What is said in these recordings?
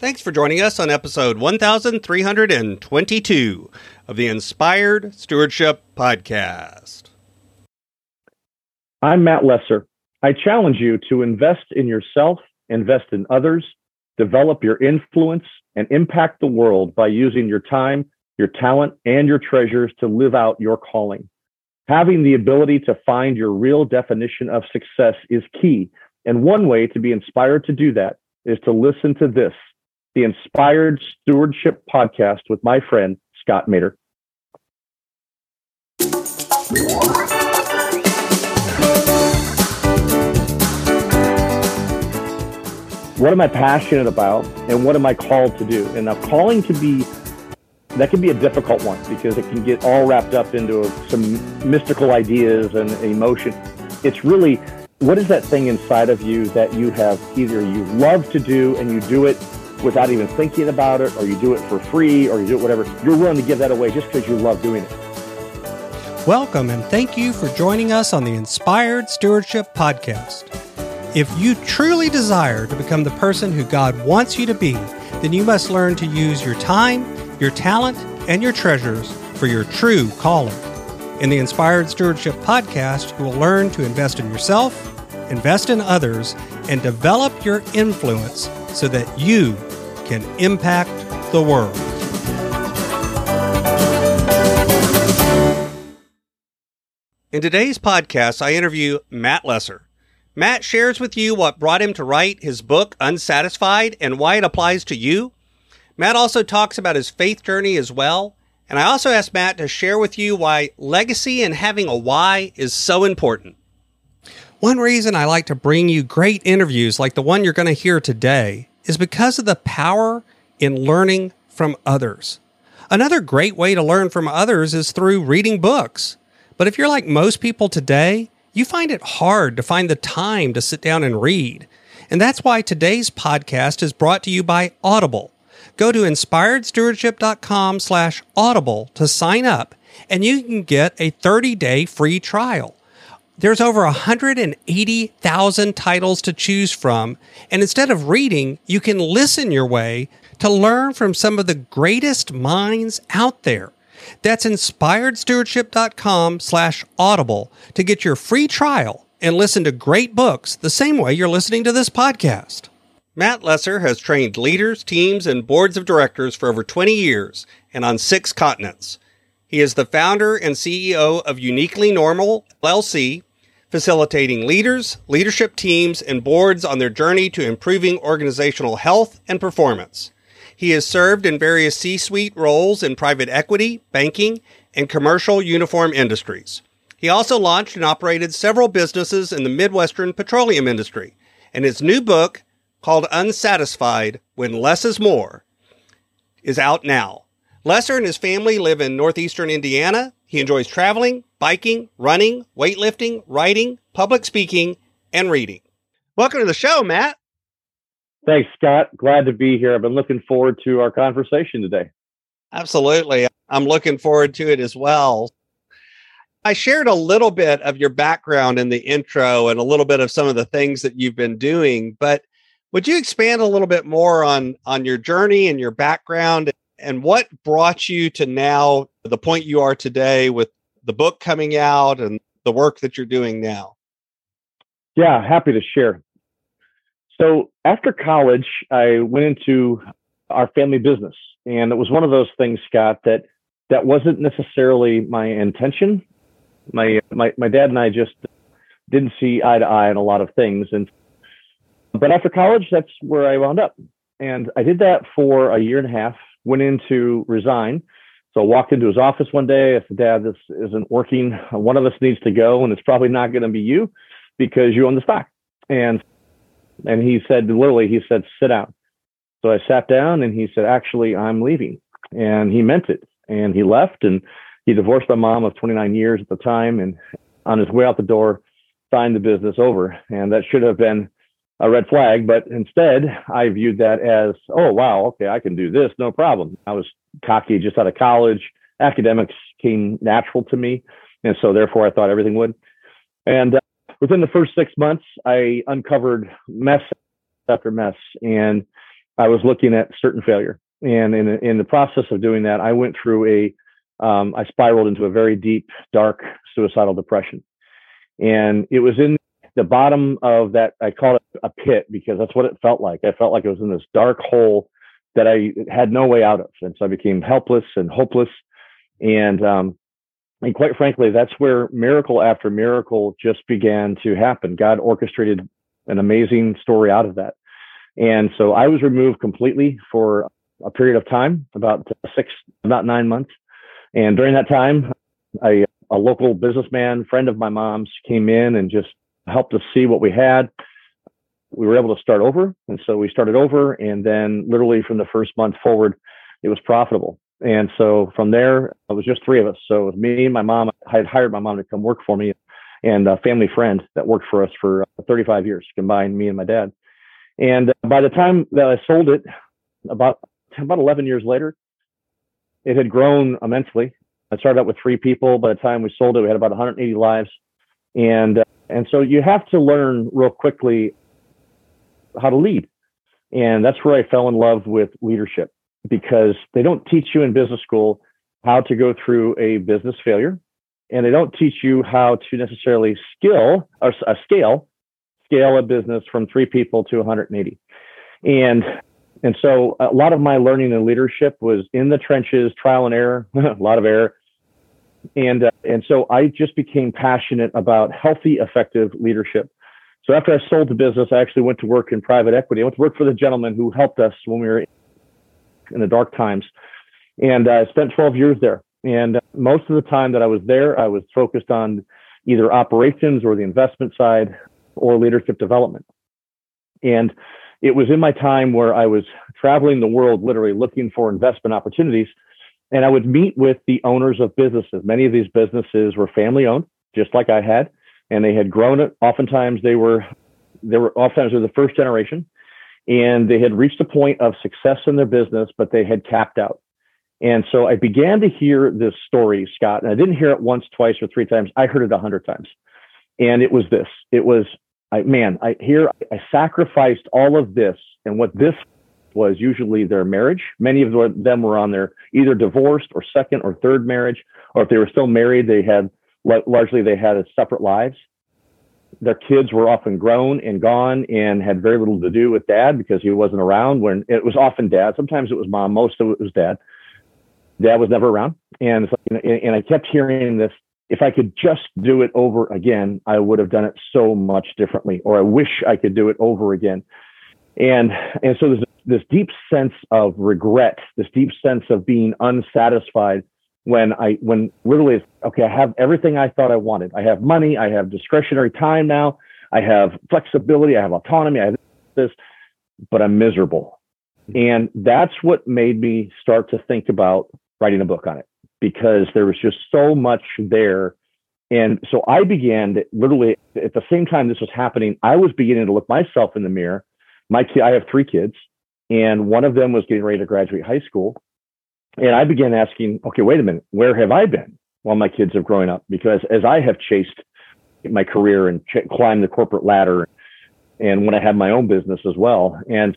Thanks for joining us on episode 1322 of the Inspired Stewardship Podcast. I'm Matt Lesser. I challenge you to invest in yourself, invest in others, develop your influence, and impact the world by using your time, your talent, and your treasures to live out your calling. Having the ability to find your real definition of success is key. And one way to be inspired to do that is to listen to this the Inspired Stewardship Podcast with my friend, Scott Maderer. What am I passionate about and what am I called to do? And now calling can be that can be a difficult one because it can get all wrapped up into some mystical ideas and emotion. It's really what is that thing inside of you that you have either you love to do and you do it without even thinking about it, or you do it for free, or you do it whatever. You're willing to give that away just because you love doing it. Welcome and thank you for joining us on the Inspired Stewardship Podcast. If you truly desire to become the person who God wants you to be, then you must learn to use your time, your talent, and your treasures for your true calling. In the Inspired Stewardship Podcast, you will learn to invest in yourself, invest in others, and develop your influence so that you can impact the world. In today's podcast, I interview Matt Lesser. Matt shares with you what brought him to write his book, Unsatisfied, and why it applies to you. Matt also talks about his faith journey as well. And I also asked Matt to share with you why legacy and having a why is so important. One reason I like to bring you great interviews like the one you're going to hear today is because of the power in learning from others. Another great way to learn from others is through reading books. But if you're like most people today, you find it hard to find the time to sit down and read. And that's why today's podcast is brought to you by Audible. Go to inspiredstewardship.com slash audible to sign up, and you can get a 30-day free trial. There's over 180,000 titles to choose from, and instead of reading, you can listen your way to learn from some of the greatest minds out there. That's inspiredstewardship.com slash audible to get your free trial and listen to great books the same way you're listening to this podcast. Matt Lesser has trained leaders, teams, and boards of directors for over 20 years and on six continents. He is the founder and CEO of Uniquely Normal LLC, facilitating leaders, leadership teams, and boards on their journey to improving organizational health and performance. He has served in various C suite roles in private equity, banking, and commercial uniform industries. He also launched and operated several businesses in the Midwestern petroleum industry, and his new book, called Unsatisfied When Less is More, is out now. Lesser and his family live in northeastern Indiana. He enjoys traveling, biking, running, weightlifting, writing, public speaking, and reading. Welcome to the show, Matt. Thanks, Scott. Glad to be here. I've been looking forward to our conversation today. Absolutely. I'm looking forward to it as well. I shared a little bit of your background in the intro and a little bit of some of the things that you've been doing, but would you expand a little bit more on on your journey and your background and what brought you to now the point you are today with the book coming out and the work that you're doing now? Yeah, happy to share. So after college, I went into our family business, and it was one of those things, Scott, that that wasn't necessarily my intention. My my my dad and I just didn't see eye to eye on a lot of things, and but after college, that's where I wound up, and I did that for a year and a half. Went in to resign, so I walked into his office one day. I said, Dad, this isn't working. One of us needs to go, and it's probably not going to be you because you own the stock. And and he said, literally, he said, sit down. So I sat down and he said, actually, I'm leaving. And he meant it. And he left and he divorced my mom of 29 years at the time. And on his way out the door, signed the business over. And that should have been a red flag. But instead, I viewed that as, oh, wow, okay, I can do this, no problem. I was cocky just out of college. Academics came natural to me. And so therefore I thought everything would. And uh, within the first six months, I uncovered mess after mess. And I was looking at certain failure. And in, in the process of doing that, I went through a, um, I spiraled into a very deep, dark suicidal depression. And it was in the bottom of that, I call it a pit because that's what it felt like. I felt like it was in this dark hole that I had no way out of. And so I became helpless and hopeless. And, um, and quite frankly, that's where miracle after miracle just began to happen. God orchestrated an amazing story out of that. And so I was removed completely for a period of time, about six, about nine months. And during that time, I, a local businessman, friend of my mom's, came in and just helped us see what we had. We were able to start over. And so we started over. And then, literally, from the first month forward, it was profitable. And so from there, it was just three of us. So it was me and my mom. I had hired my mom to come work for me and a family friend that worked for us for 35 years, combined me and my dad. And by the time that I sold it, about about 11 years later, it had grown immensely. I started out with three people. By the time we sold it, we had about 180 lives, and uh, and so you have to learn real quickly how to lead, and that's where I fell in love with leadership because they don't teach you in business school how to go through a business failure, and they don't teach you how to necessarily skill or uh, scale scale a business from three people to 180. And and so a lot of my learning and leadership was in the trenches, trial and error, a lot of error. And uh, and so I just became passionate about healthy, effective leadership. So after I sold the business, I actually went to work in private equity. I went to work for the gentleman who helped us when we were in the dark times. And I spent 12 years there. And most of the time that I was there, I was focused on either operations or the investment side or leadership development. And it was in my time where I was traveling the world, literally looking for investment opportunities. And I would meet with the owners of businesses. Many of these businesses were family owned, just like I had, and they had grown it. Oftentimes they were, they were oftentimes they were the first generation and they had reached a point of success in their business, but they had capped out. And so I began to hear this story, Scott, and I didn't hear it once, twice, or three times. I heard it a hundred times. And it was this. It was, I, man, I here I sacrificed all of this, and what this was usually their marriage. Many of them were on their either divorced or second or third marriage, or if they were still married, they had largely they had separate lives. Their kids were often grown and gone and had very little to do with dad because he wasn't around. When it was often dad, sometimes it was mom, most of it was dad. Dad was never around, and and I kept hearing this if I could just do it over again, I would have done it so much differently, or I wish I could do it over again. And and so there's this deep sense of regret, this deep sense of being unsatisfied when I when literally okay, I have everything I thought I wanted. I have money, I have discretionary time now, I have flexibility, I have autonomy, I have this, but I'm miserable. Mm-hmm. And that's what made me start to think about writing a book on it because there was just so much there. And so I began to, literally at the same time this was happening, I was beginning to look myself in the mirror. My kid, I have three kids, and one of them was getting ready to graduate high school. And I began asking, okay, wait a minute, where have I been while my kids have grown up? Because as I have chased my career and ch- climbed the corporate ladder, and when I had my own business as well, and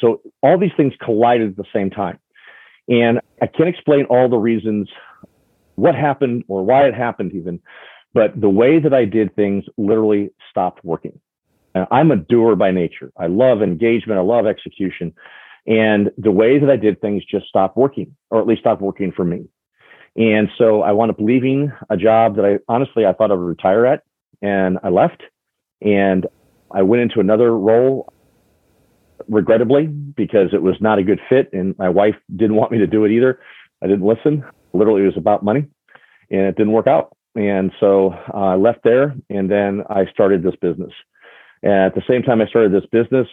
so all these things collided at the same time. And I can't explain all the reasons what happened or why it happened even, but the way that I did things literally stopped working. I'm a doer by nature. I love engagement. I love execution. And the way that I did things just stopped working, or at least stopped working for me. And so I wound up leaving a job that I honestly I thought I would retire at, and I left. And I went into another role regrettably, because it was not a good fit. And my wife didn't want me to do it either. I didn't listen. Literally, it was about money and it didn't work out. And so uh, I left there and then I started this business. And at the same time, I started this business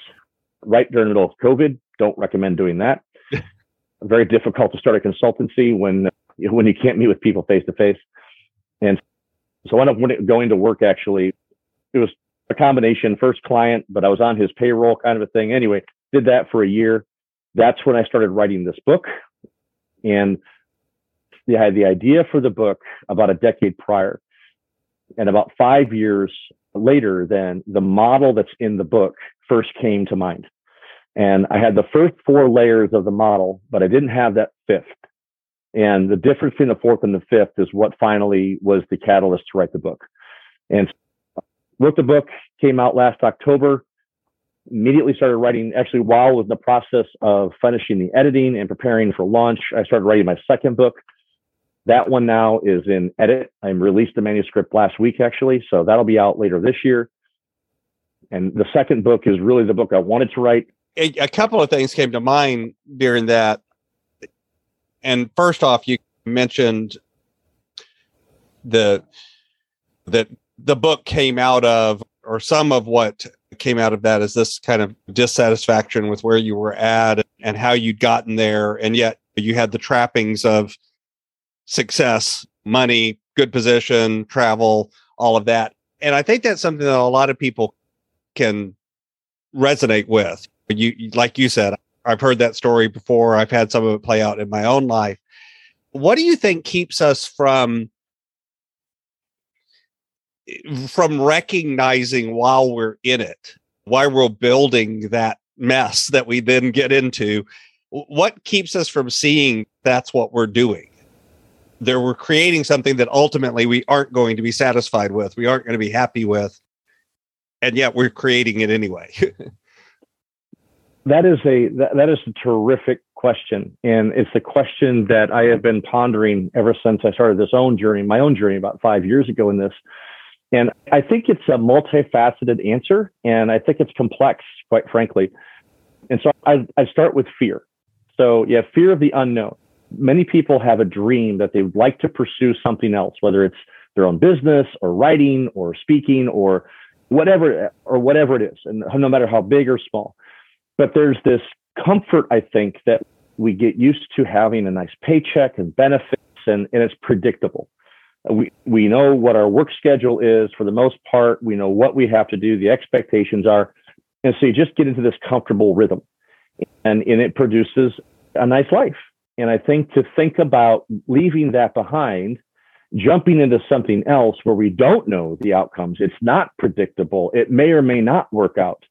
right during the middle of COVID. Don't recommend doing that. Very difficult to start a consultancy when when you can't meet with people face to face. And so I ended up going to work actually. It was a combination first client, but I was on his payroll kind of a thing. Anyway, did that for a year. That's when I started writing this book. And I had the idea for the book about a decade prior. And about five years later, then the model that's in the book first came to mind. And I had the first four layers of the model, but I didn't have that fifth. And the difference between the fourth and the fifth is what finally was the catalyst to write the book. And uh, wrote the book, came out last October. Immediately started writing, actually, while I was in the process of finishing the editing and preparing for launch, I started writing my second book. That one now is in edit. I released the manuscript last week, actually. So that'll be out later this year. And the second book is really the book I wanted to write. A, a couple of things came to mind during that. And first off, you mentioned the that the book came out of, or some of what came out of that is this kind of dissatisfaction with where you were at and how you'd gotten there. And yet you had the trappings of success, money, good position, travel, all of that. And I think that's something that a lot of people can resonate with. You, like you said, I've heard that story before. I've had some of it play out in my own life. What do you think keeps us from from recognizing while we're in it, why we're building that mess that we then get into? What keeps us from seeing that's what we're doing? There, we're creating something that ultimately we aren't going to be satisfied with. We aren't going to be happy with and yet we're creating it anyway. that is a that, that is a terrific question, and it's a question that I have been pondering ever since I started this own journey, my own journey about five years ago in this. And I think it's a multifaceted answer, and I think it's complex, quite frankly. And so I, I start with fear. So yeah, fear of the unknown. Many people have a dream that they would like to pursue something else, whether it's their own business or writing or speaking or whatever or whatever it is, and no matter how big or small. But there's this comfort, I think, that we get used to having a nice paycheck and benefits, and, and it's predictable. We we know what our work schedule is for the most part. We know what we have to do. The expectations are, and so you just get into this comfortable rhythm, and and it produces a nice life. And I think to think about leaving that behind jumping into something else where we don't know the outcomes, it's not predictable, it may or may not work out.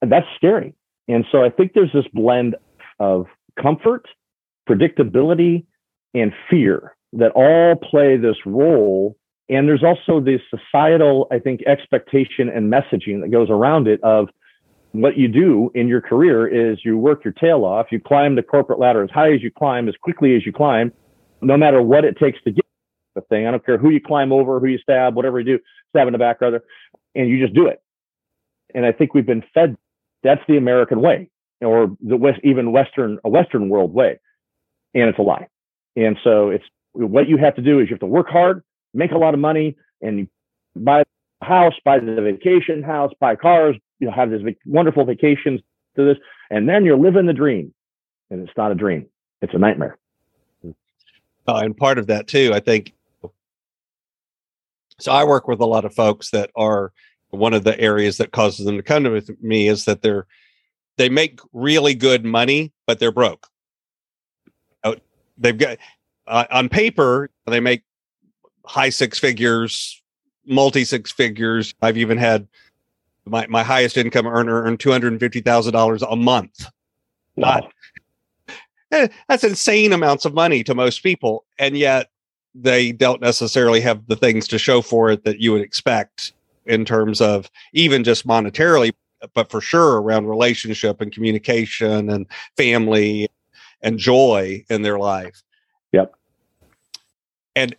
That's scary. And so I think there's this blend of comfort, predictability, and fear that all play this role. And there's also the societal, I think, expectation and messaging that goes around it of what you do in your career is you work your tail off, you climb the corporate ladder as high as you climb, as quickly as you climb, no matter what it takes to get the thing. I don't care who you climb over, who you stab, whatever you do, stab in the back, rather, and you just do it. And I think we've been fed that's the American way, or the West, even Western, a Western world way, and it's a lie. And so it's what you have to do is you have to work hard, make a lot of money, and buy a house, buy the vacation house, buy cars, you know, have these wonderful vacations to this, and then you're living the dream. And it's not a dream; it's a nightmare. Uh, and part of that too, I think, so I work with a lot of folks that are one of the areas that causes them to come to me is that they're they make really good money, but they're broke. Oh, they've got uh, on paper they make high six figures, multi six figures. I've even had my my highest income earner earn two hundred and fifty thousand dollars a month. Wow. Not, eh, that's insane amounts of money to most people, and yet they don't necessarily have the things to show for it that you would expect in terms of even just monetarily, but for sure around relationship and communication and family and joy in their life. Yep. And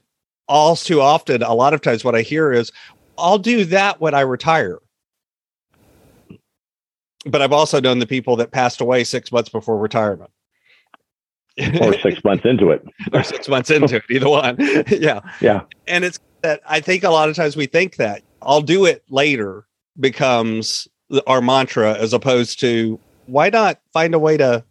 all too often, a lot of times, what I hear is, I'll do that when I retire. But I've also known the people that passed away six months before retirement or six months into it. Or six months into it either one. Yeah. Yeah. And it's that i think a lot of times we think that i'll do it later becomes our mantra as opposed to why not find a way to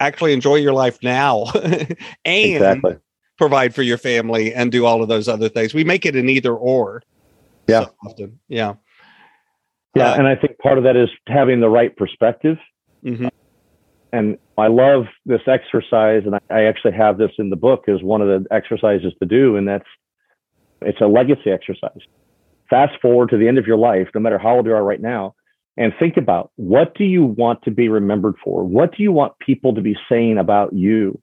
actually enjoy your life now and exactly. provide for your family and do all of those other things? We make it an either or yeah. so often. Yeah. Yeah uh, and i think part of that is having the right perspective. Mm-hmm and I love this exercise, and I, actually have this in the book as one of the exercises to do, and that's it's a legacy exercise. Fast forward to the end of your life, no matter how old you are right now, and think about what do you want to be remembered for? What do you want people to be saying about you?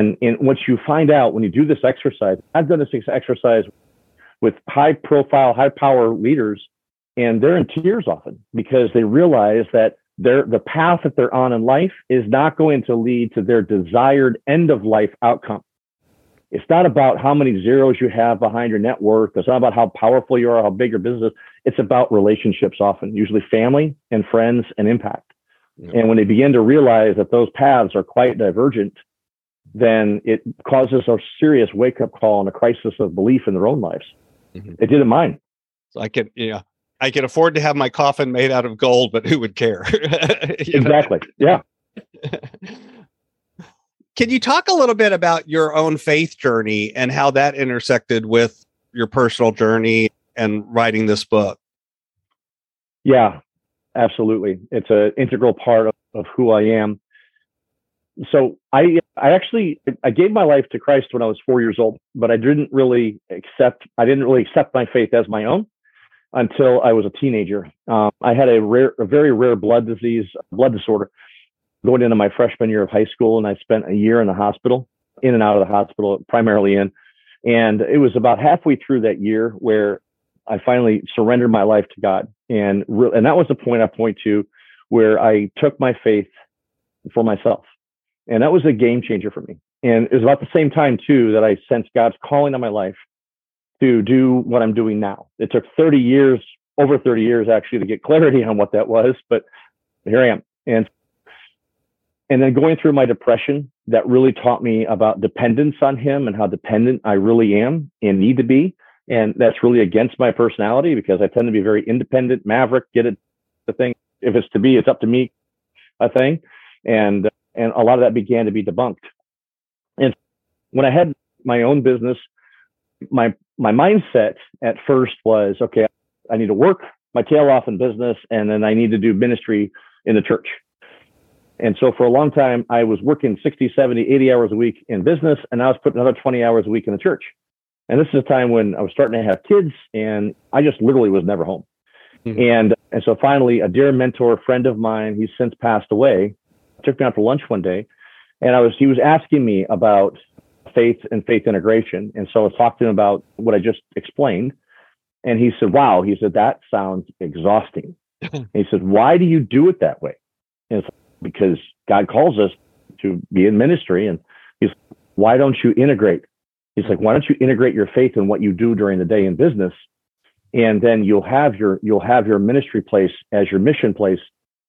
And, and what you find out when you do this exercise, I've done this exercise with high profile, high power leaders, and they're in tears often because they realize that their, the path that they're on in life is not going to lead to their desired end of life outcome. It's not about how many zeros you have behind your net worth. It's not about how powerful you are, how big your business is. It's about relationships often, usually family and friends and impact. Yeah. And when they begin to realize that those paths are quite divergent, then it causes a serious wake up call and a crisis of belief in their own lives. Mm-hmm. It did in mine. So I could, yeah, I could afford to have my coffin made out of gold, but who would care? exactly. Yeah. Can you talk a little bit about your own faith journey and how that intersected with your personal journey and writing this book? Yeah, absolutely. It's an integral part of, of who I am. So I I actually I gave my life to Christ when I was four years old, but I didn't really accept I didn't really accept my faith as my own until I was a teenager. Um, I had a rare a very rare blood disease blood disorder going into my freshman year of high school, and I spent a year in the hospital, in and out of the hospital, primarily in. And it was about halfway through that year where I finally surrendered my life to God, and re- and that was the point I point to where I took my faith for myself, and that was a game changer for me. And it was about the same time too that I sensed God's calling on my life to do what I'm doing now. It took 30 years, over 30 years actually, to get clarity on what that was, but here I am. And and then going through my depression that really taught me about dependence on him and how dependent I really am and need to be. And that's really against my personality because I tend to be very independent, maverick, get it, the thing. If it's to be, it's up to me, a thing. And, and a lot of that began to be debunked. And when I had my own business, my, my mindset at first was, okay, I need to work my tail off in business and then I need to do ministry in the church. And so for a long time, I was working 60, 70, 80 hours a week in business, and I was putting another 20 hours a week in the church. And this is a time when I was starting to have kids, and I just literally was never home. Mm-hmm. And and so finally, a dear mentor, friend of mine, he's since passed away, took me out for lunch one day, and I was he was asking me about faith and faith integration. And so I talked to him about what I just explained. And he said, Wow, he said, that sounds exhausting. he said, Why do you do it that way? And it's because God calls us to be in ministry. And he's, why don't you integrate? He's like, why don't you integrate your faith in what you do during the day in business? And then you'll have your, you'll have your ministry place as your mission place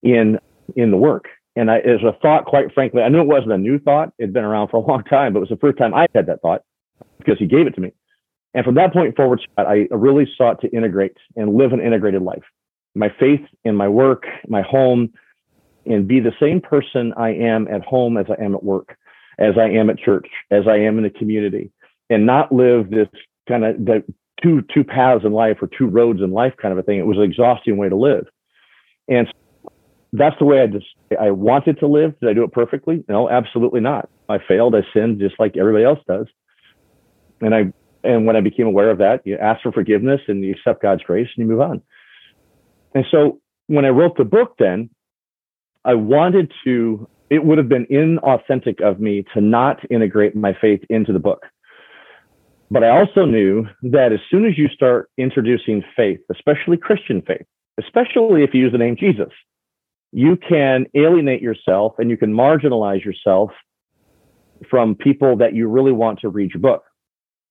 in, in the work. And I, was a thought, quite frankly, I knew it wasn't a new thought. It'd been around for a long time, but it was the first time I had that thought because he gave it to me. And from that point forward, I really sought to integrate and live an integrated life. My faith in my work, my home, and be the same person I am at home as I am at work, as I am at church, as I am in the community, and not live this kind of the two two paths in life or two roads in life kind of a thing. It was an exhausting way to live, and that's the way I just I wanted to live. Did I do it perfectly? No, absolutely not. I failed. I sinned just like everybody else does, and I and when I became aware of that, you ask for forgiveness and you accept God's grace and you move on. And so when I wrote the book, then I wanted to, it would have been inauthentic of me to not integrate my faith into the book. But I also knew that as soon as you start introducing faith, especially Christian faith, especially if you use the name Jesus, you can alienate yourself and you can marginalize yourself from people that you really want to read your book.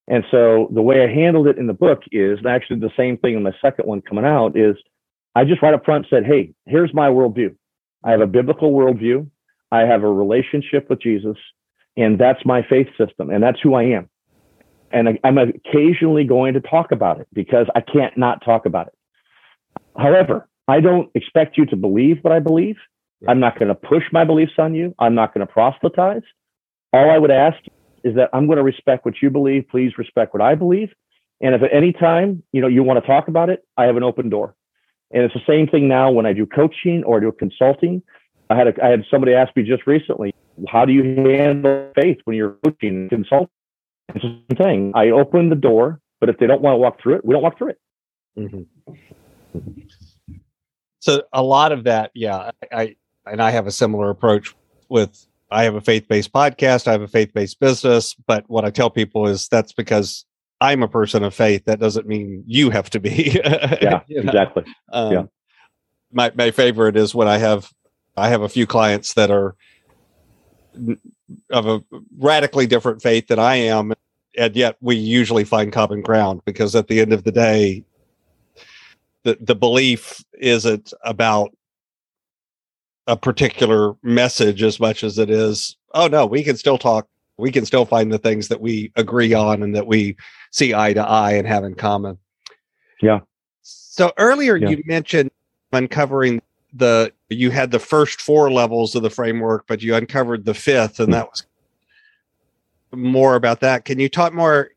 And so the way I handled it in the book is actually the same thing in my second one coming out is I just right up front said, Hey, here's my worldview. I have a biblical worldview. I have a relationship with Jesus, and that's my faith system, and that's who I am. And I'm occasionally going to talk about it because I can't not talk about it. However, I don't expect you to believe what I believe. I'm not going to push my beliefs on you. I'm not going to proselytize. All I would ask is that I'm going to respect what you believe. Please respect what I believe. And if at any time, you know, you want to talk about it, I have an open door. And it's the same thing now when I do coaching or do consulting. I had a, I had somebody ask me just recently, how do you handle faith when you're coaching and consulting? It's the same thing. I open the door, but if they don't want to walk through it, we don't walk through it. Mm-hmm. So a lot of that, yeah, I and I have a similar approach with I have a faith-based podcast, I have a faith-based business, but what I tell people is that's because I'm a person of faith. That doesn't mean you have to be. yeah, you know? exactly. Um, yeah. My my favorite is when I have I have a few clients that are of a radically different faith than I am, and yet we usually find common ground because at the end of the day, the the belief isn't about a particular message as much as it is oh no we can still talk. We can still find the things that we agree on and that we see eye to eye and have in common. Yeah. So earlier yeah. you mentioned uncovering the you had the first four levels of the framework but you uncovered the fifth and hmm. that was more about that. Can you talk more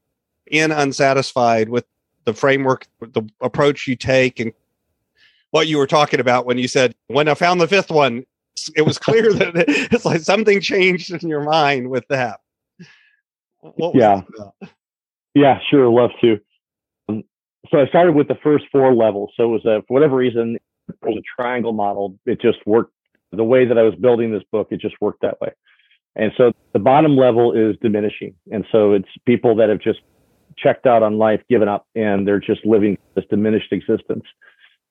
in unsatisfied with the framework the approach you take and what you were talking about when you said when I found the fifth one, it was clear that it's like something changed in your mind with that. yeah, yeah, sure, love to. Um, so I started with the first four levels. So it was a, for whatever reason, it was a triangle model. It just worked the way that I was building this book. It just worked that way. And so the bottom level is diminishing. And so it's people that have just checked out on life, given up, and they're just living this diminished existence.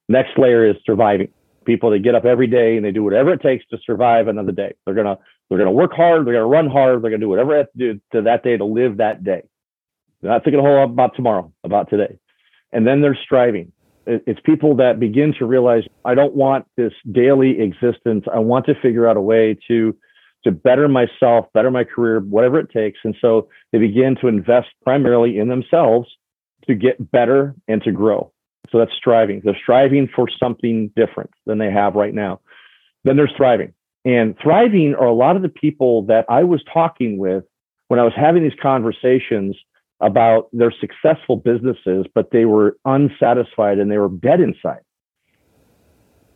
Next layer is surviving. People that get up every day and they do whatever it takes to survive another day. They're gonna they're gonna work hard. They're gonna run hard. They're gonna do whatever they have to do to that day to live that day. They're not thinking a whole lot about tomorrow, about today. And then they're striving. It's people that begin to realize I don't want this daily existence. I want to figure out a way to to better myself, better my career, whatever it takes. And so they begin to invest primarily in themselves to get better and to grow. So that's striving. They're striving for something different than they have right now. Then there's thriving. And thriving are a lot of the people that I was talking with when I was having these conversations about their successful businesses, but they were unsatisfied and they were dead inside.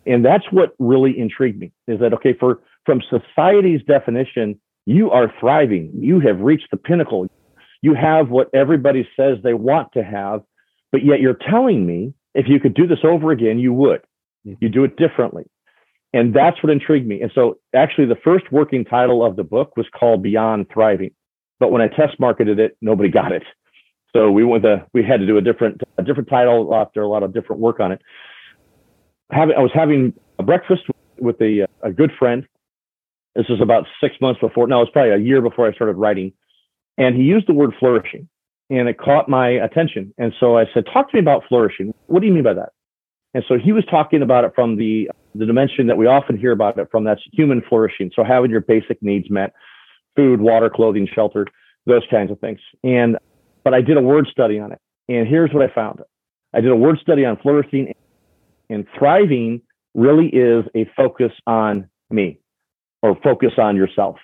And that's what really intrigued me is that, okay, for from society's definition, you are thriving. You have reached the pinnacle. You have what everybody says they want to have, but yet you're telling me if you could do this over again, you would. Mm-hmm. You do it differently. And that's what intrigued me. And so actually the first working title of the book was called Beyond Thriving. But when I test marketed it, nobody got it. So we went to, we had to do a different a different title after a lot of different work on it. Having I was having a breakfast with a a good friend. This was about six months before. No, it was probably a year before I started writing. And he used the word flourishing and it caught my attention. And so I said, talk to me about flourishing. What do you mean by that? And so he was talking about it from the, the dimension that we often hear about it from that's human flourishing. So having your basic needs met, food, water, clothing, shelter, those kinds of things. And, but I did a word study on it. And here's what I found. I did a word study on flourishing and thriving really is a focus on me or focus on yourself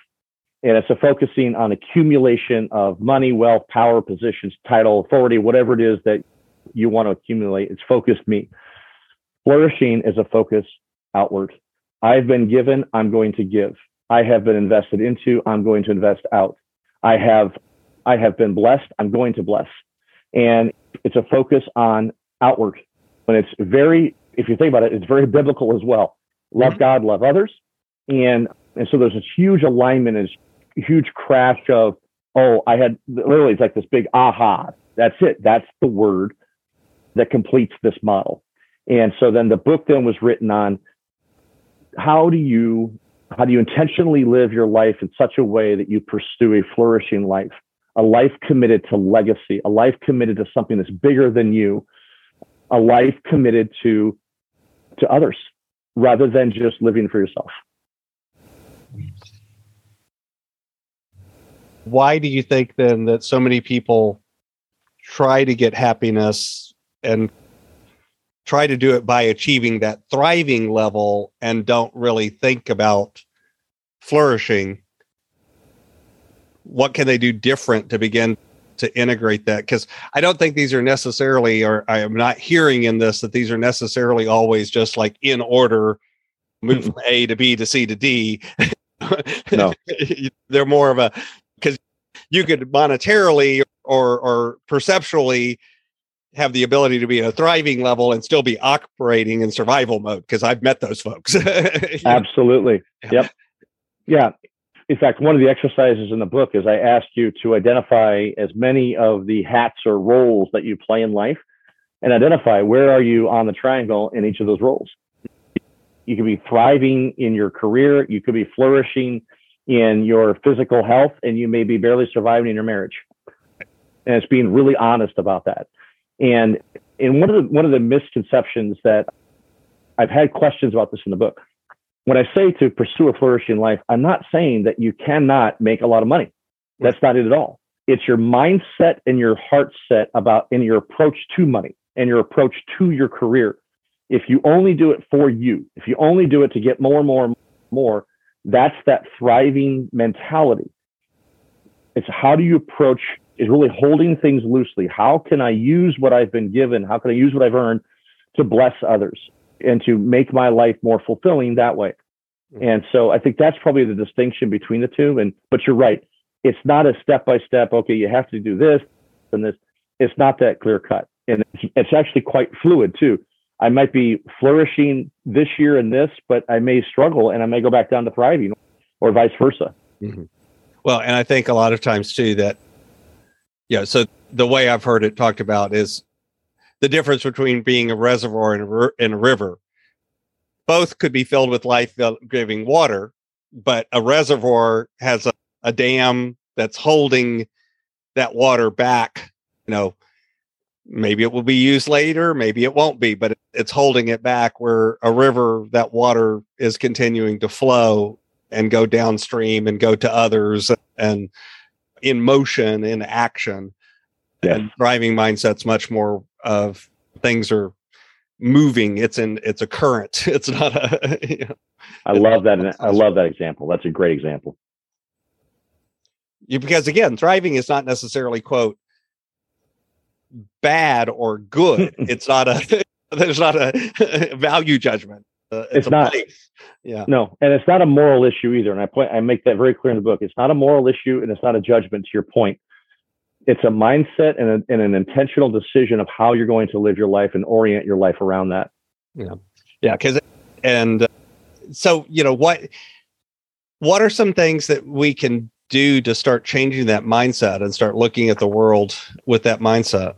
and it's a focusing on accumulation of money, wealth, power, positions, title, authority, whatever it is that you want to accumulate. It's focused me. Flourishing is a focus outward. I've been given, I'm going to give. I have been invested into, I'm going to invest out. I have I have been blessed, I'm going to bless. And it's a focus on outward. When it's very, if you think about it, it's very biblical as well. Love mm-hmm. God, love others. And and so there's this huge alignment as huge crash of, oh, I had literally, it's like this big aha. That's it. That's the word that completes this model. And so then the book then was written on how do you how do you intentionally live your life in such a way that you pursue a flourishing life, a life committed to legacy, a life committed to something that's bigger than you, a life committed to to others rather than just living for yourself. Why do you think then that so many people try to get happiness and try to do it by achieving that thriving level and don't really think about flourishing? What can they do different to begin to integrate that? Because i don't think these are necessarily or i am not hearing in this that these are necessarily always just like in order move from a to b to c to d. No. They're more of a you could monetarily or or perceptually have the ability to be at a thriving level and still be operating in survival mode because I've met those folks. Absolutely. Yep. Yeah. In fact, one of the exercises in the book is I ask you to identify as many of the hats or roles that you play in life and identify where are you on the triangle in each of those roles. You could be thriving in your career, you could be flourishing in your physical health, and you may be barely surviving in your marriage. And it's being really honest about that. And and one of the one of the misconceptions that I've had questions about this in the book. When I say to pursue a flourishing life, I'm not saying that you cannot make a lot of money. That's not it at all. It's your mindset and your heart set about and your approach to money and your approach to your career. If you only do it for you, if you only do it to get more and more and more, that's that thriving mentality. It's how do you approach is really holding things loosely. How can I use what I've been given? How can I use what I've earned to bless others and to make my life more fulfilling that way? Mm-hmm. And so I think that's probably the distinction between the two. And but you're right. It's not a step by step, okay, you have to do this and this. It's not that clear cut. And it's, it's actually quite fluid too. I might be flourishing this year in this, but I may struggle and I may go back down to thriving or vice versa. Mm-hmm. Well, and I think a lot of times too that, yeah, so the way I've heard it talked about is the difference between being a reservoir and a, and a river. Both could be filled with life giving water, but a reservoir has a, a dam that's holding that water back, you know, maybe it will be used later maybe it won't be but it's holding it back where a river that water is continuing to flow and go downstream and go to others and in motion in action. Yeah. and driving mindsets much more of things are moving. It's in it's a current. It's not a you know, i love that i love that example. That's a great example. You, because again thriving is not necessarily quote bad or good. It's not a there's not a value judgment. Uh, it's, it's not. place. yeah. No and it's not a moral issue either and i point i make that very clear in the book. It's not a moral issue and it's not a judgment to your point. It's a mindset and, a, and an intentional decision of how you're going to live your life and orient your life around that. Yeah. Yeah because and uh, so you know what what are some things that we can do to start changing that mindset and start looking at the world with that mindset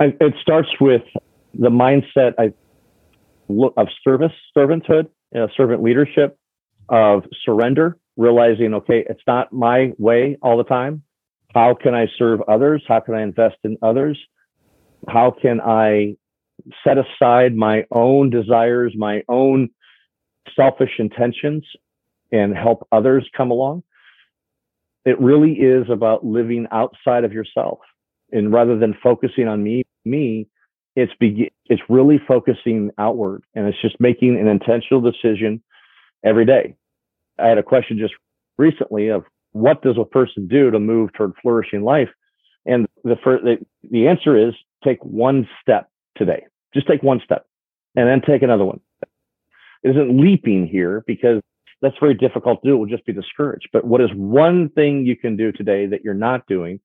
it starts with the mindset of service, servanthood, know, servant leadership, of surrender, realizing, okay, it's not my way all the time. How can I serve others? How can I invest in others? How can I set aside my own desires, my own selfish intentions, and help others come along? It really is about living outside of yourself. And rather than focusing on me, me, it's be, it's really focusing outward and it's just making an intentional decision every day. I had a question just recently of what does a person do to move toward flourishing life? And the first, the, the answer is take one step today. Just take one step and then take another one. It isn't leaping here because that's very difficult to do. It will just be discouraged. But what is one thing you can do today that you're not doing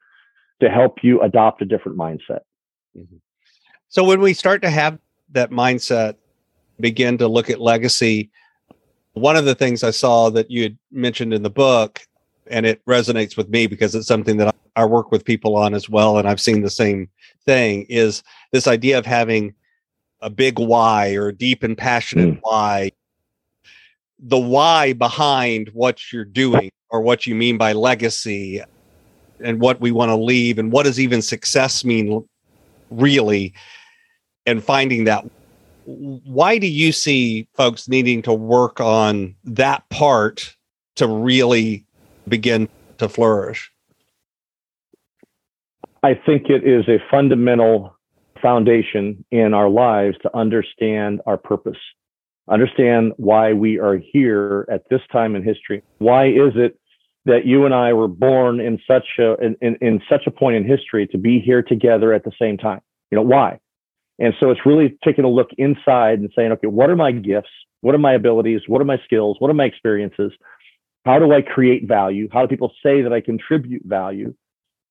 to help you adopt a different mindset? Mm-hmm. So when we start to have that mindset, begin to look at legacy, one of the things I saw that you had mentioned in the book, and it resonates with me because it's something that I work with people on as well, and I've seen the same thing, is this idea of having a big why or a deep and passionate mm. why. The why behind what you're doing or what you mean by legacy and what we want to leave and what does even success mean really and finding that why do you see folks needing to work on that part to really begin to flourish? I think it is a fundamental foundation in our lives to understand our purpose understand why we are here at this time in history why is it that you and I were born in such a in, in, in such a point in history to be here together at the same time. You know why? And so it's really taking a look inside and saying, okay, what are my gifts? What are my abilities? What are my skills? What are my experiences? How do I create value? How do people say that I contribute value?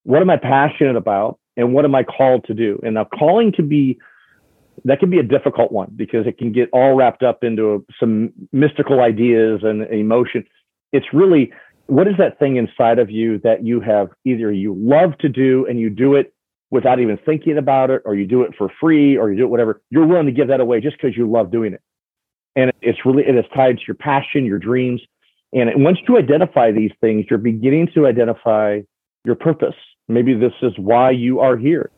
What am I passionate about? and what am I called to do? And now calling can be that can be a difficult one because it can get all wrapped up into some mystical ideas and emotion. It's really what is that thing inside of you that you have either you love to do and you do it without even thinking about it, or you do it for free, or you do it whatever. You're willing to give that away just because you love doing it. And it's really it is tied to your passion, your dreams. And once you identify these things, you're beginning to identify your purpose. Maybe this is why you are here.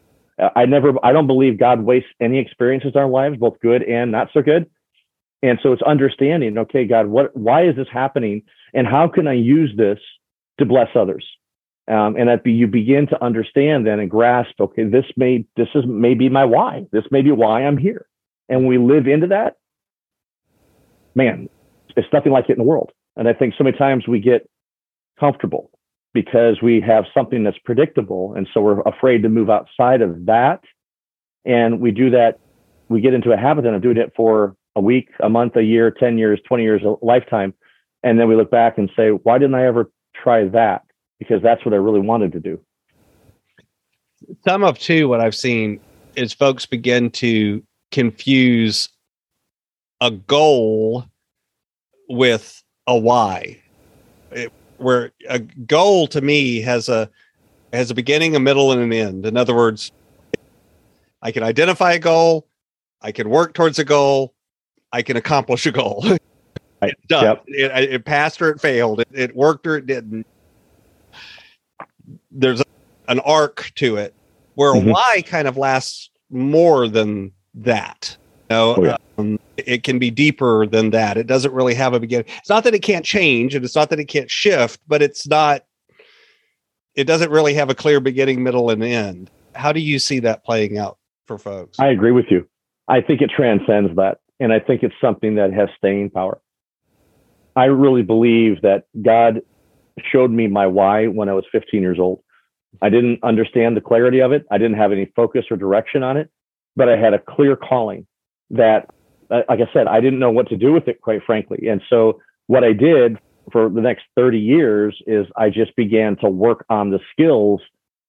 I never, I don't believe God wastes any experiences in our lives, both good and not so good. And so it's understanding, okay, God, what, why is this happening? And how can I use this to bless others? Um, and that be, you begin to understand then and grasp, okay, this may, this is maybe my why. This may be why I'm here. And we live into that. Man, it's nothing like it in the world. And I think so many times we get comfortable because we have something that's predictable. And so we're afraid to move outside of that. And we do that, we get into a habit of doing it for a week, a month, a year, 10 years, 20 years, a lifetime. And then we look back and say, why didn't I ever try that? Because that's what I really wanted to do. Some of too, what I've seen is folks begin to confuse a goal with a why. It, where a goal to me has a has a beginning, a middle, and an end. In other words, I can identify a goal, I can work towards a goal, I can accomplish a goal. Right. It's done. Yep. It, it, passed or it failed. It, it, worked or it didn't. There's a, an arc to it where mm-hmm. why kind of lasts more than that. Know, oh, yeah. um, it can be deeper than that. It doesn't really have a beginning. It's not that it can't change and it's not that it can't shift, but it's not, it doesn't really have a clear beginning, middle, and end. How do you see that playing out for folks? I agree with you. I think it transcends that. And I think it's something that has staying power. I really believe that God showed me my why when I was 15 years old. I didn't understand the clarity of it. I didn't have any focus or direction on it, but I had a clear calling that uh, like I said, I didn't know what to do with it, quite frankly. And so what I did for the next 30 years is I just began to work on the skills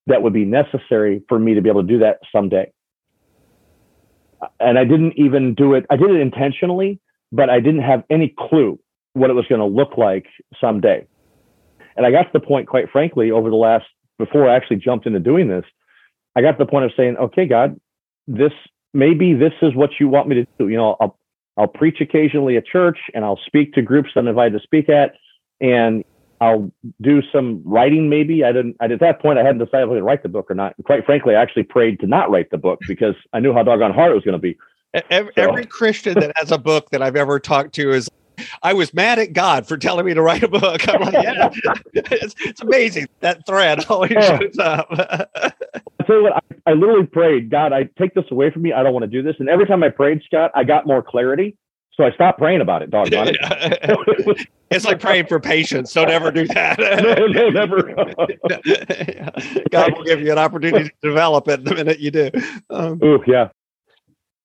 that would be necessary for me to be able to do that someday. And I didn't even do it, I did it intentionally, but I didn't have any clue what it was going to look like someday. And I got to the point, quite frankly, over the last, before I actually jumped into doing this, I got to the point of saying, okay, God, this maybe this is what you want me to do. You know, I'll I'll preach occasionally at church and I'll speak to groups I'm invited to speak at, and I'll do some writing. Maybe I didn't. At that point, I hadn't decided if I to write the book or not. And quite frankly, I actually prayed to not write the book because I knew how doggone hard it was going to be. Every, so. every Christian that has a book that I've ever talked to is I was mad at God for telling me to write a book. I'm like, yeah, it's, it's amazing. That thread always shows up. I tell you what, I, I, literally prayed, God, I take this away from me. I don't want to do this. And every time I prayed, Scott, I got more clarity. So I stopped praying about it, doggone it. it's like praying for patience. Don't ever do that. no, no, never. God will give you an opportunity to develop it the minute you do. Um, Ooh, yeah.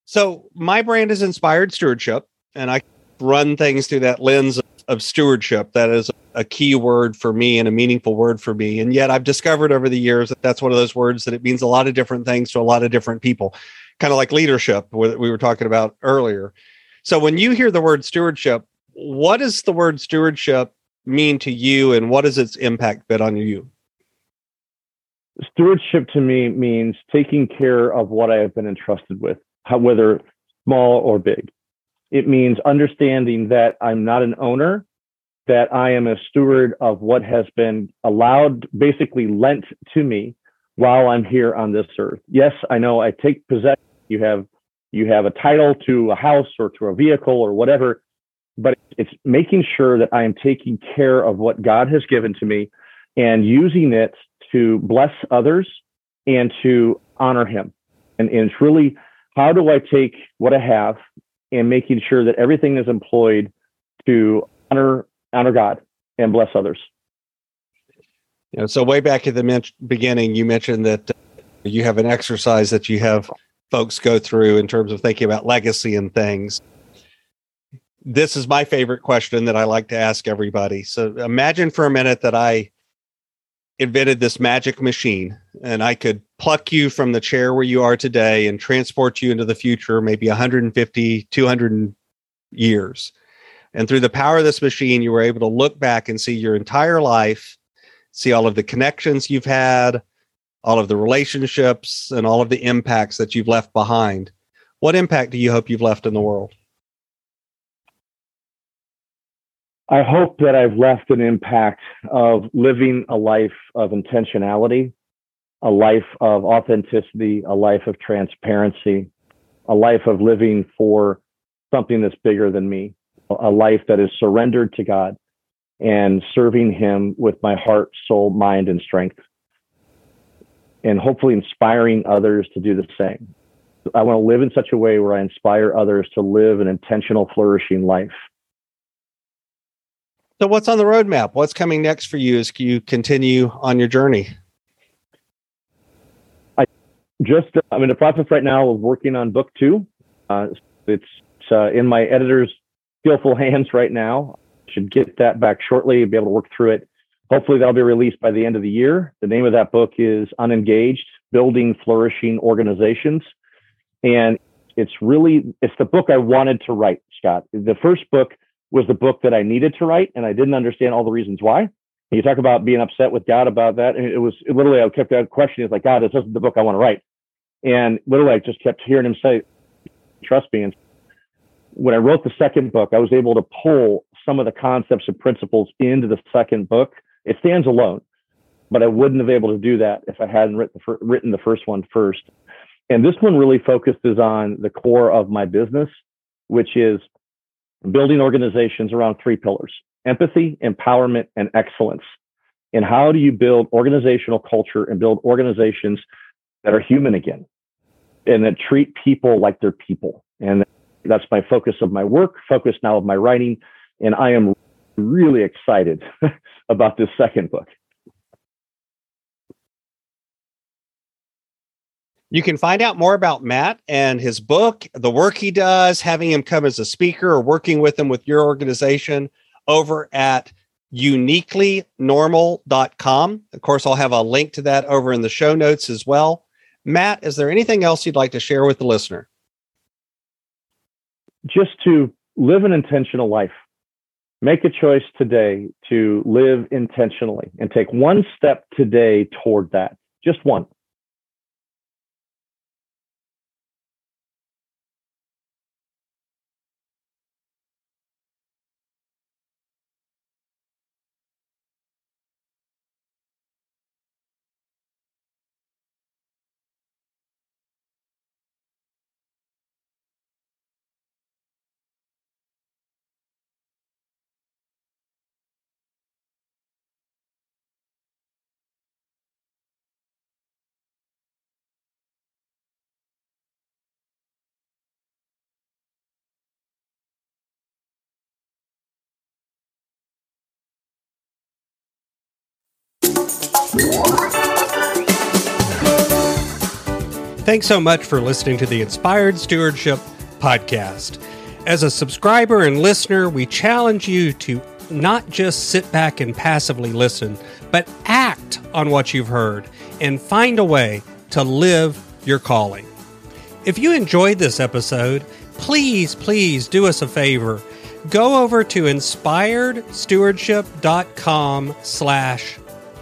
So my brand is inspired stewardship, and I run things through that lens of, of stewardship. That is a key word for me and a meaningful word for me. And yet I've discovered over the years that that's one of those words that it means a lot of different things to a lot of different people, kind of like leadership where we were talking about earlier. So when you hear the word stewardship, what does the word stewardship mean to you and what has its impact been on you? Stewardship to me means taking care of what I have been entrusted with, whether small or big. It means understanding that I'm not an owner, that I am a steward of what has been allowed, basically lent to me while I'm here on this earth. Yes, I know I take possession. You have you have a title to a house or to a vehicle or whatever, but it's making sure that I am taking care of what God has given to me and using it to bless others and to honor Him. And, and it's really how do I take what I have and making sure that everything is employed to honor honor God and bless others. So way back at the men- beginning, you mentioned that uh, you have an exercise that you have folks go through in terms of thinking about legacy and things. This is my favorite question that I like to ask everybody. So imagine for a minute that I invented this magic machine and I could pluck you from the chair where you are today and transport you into the future, maybe 150, 200 years. And through the power of this machine, you were able to look back and see your entire life, see all of the connections you've had, all of the relationships, and all of the impacts that you've left behind. What impact do you hope you've left in the world? I hope that I've left an impact of living a life of intentionality, a life of authenticity, a life of transparency, a life of living for something that's bigger than me, a life that is surrendered to God and serving Him with my heart, soul, mind, and strength. And hopefully inspiring others to do the same. I want to live in such a way where I inspire others to live an intentional, flourishing life. So, what's on the roadmap? What's coming next for you as you continue on your journey? Just, I'm in the process right now of working on book two. Uh, it's uh, in my editor's skillful hands right now. Should get that back shortly, be able to work through it. Hopefully, that'll be released by the end of the year. The name of that book is Unengaged Building Flourishing Organizations. And it's really, it's the book I wanted to write, Scott. The first book was the book that I needed to write, and I didn't understand all the reasons why. You talk about being upset with God about that. And it was it literally, I kept questioning, like, God, this isn't the book I want to write. And literally, I just kept hearing him say, trust me. And when I wrote the second book, I was able to pull some of the concepts and principles into the second book. It stands alone, but I wouldn't have been able to do that if I hadn't written written the first one first. And this one really focuses on the core of my business, which is building organizations around three pillars empathy, empowerment, and excellence. And how do you build organizational culture and build organizations that are human again and that treat people like they're people? And that's my focus of my work, focus now of my writing. And I am really excited about this second book. You can find out more about Matt and his book, the work he does, having him come as a speaker or working with him with your organization over at uniquelynormal.com. Of course, I'll have a link to that over in the show notes as well. Matt, is there anything else you'd like to share with the listener? Just to live an intentional life. Make a choice today to live intentionally and take one step today toward that. Just one. Thanks so much for listening to the Inspired Stewardship Podcast. As a subscriber and listener, we challenge you to not just sit back and passively listen, but act on what you've heard and find a way to live your calling. If you enjoyed this episode, please, please do us a favor. Go over to inspiredstewardship.com slash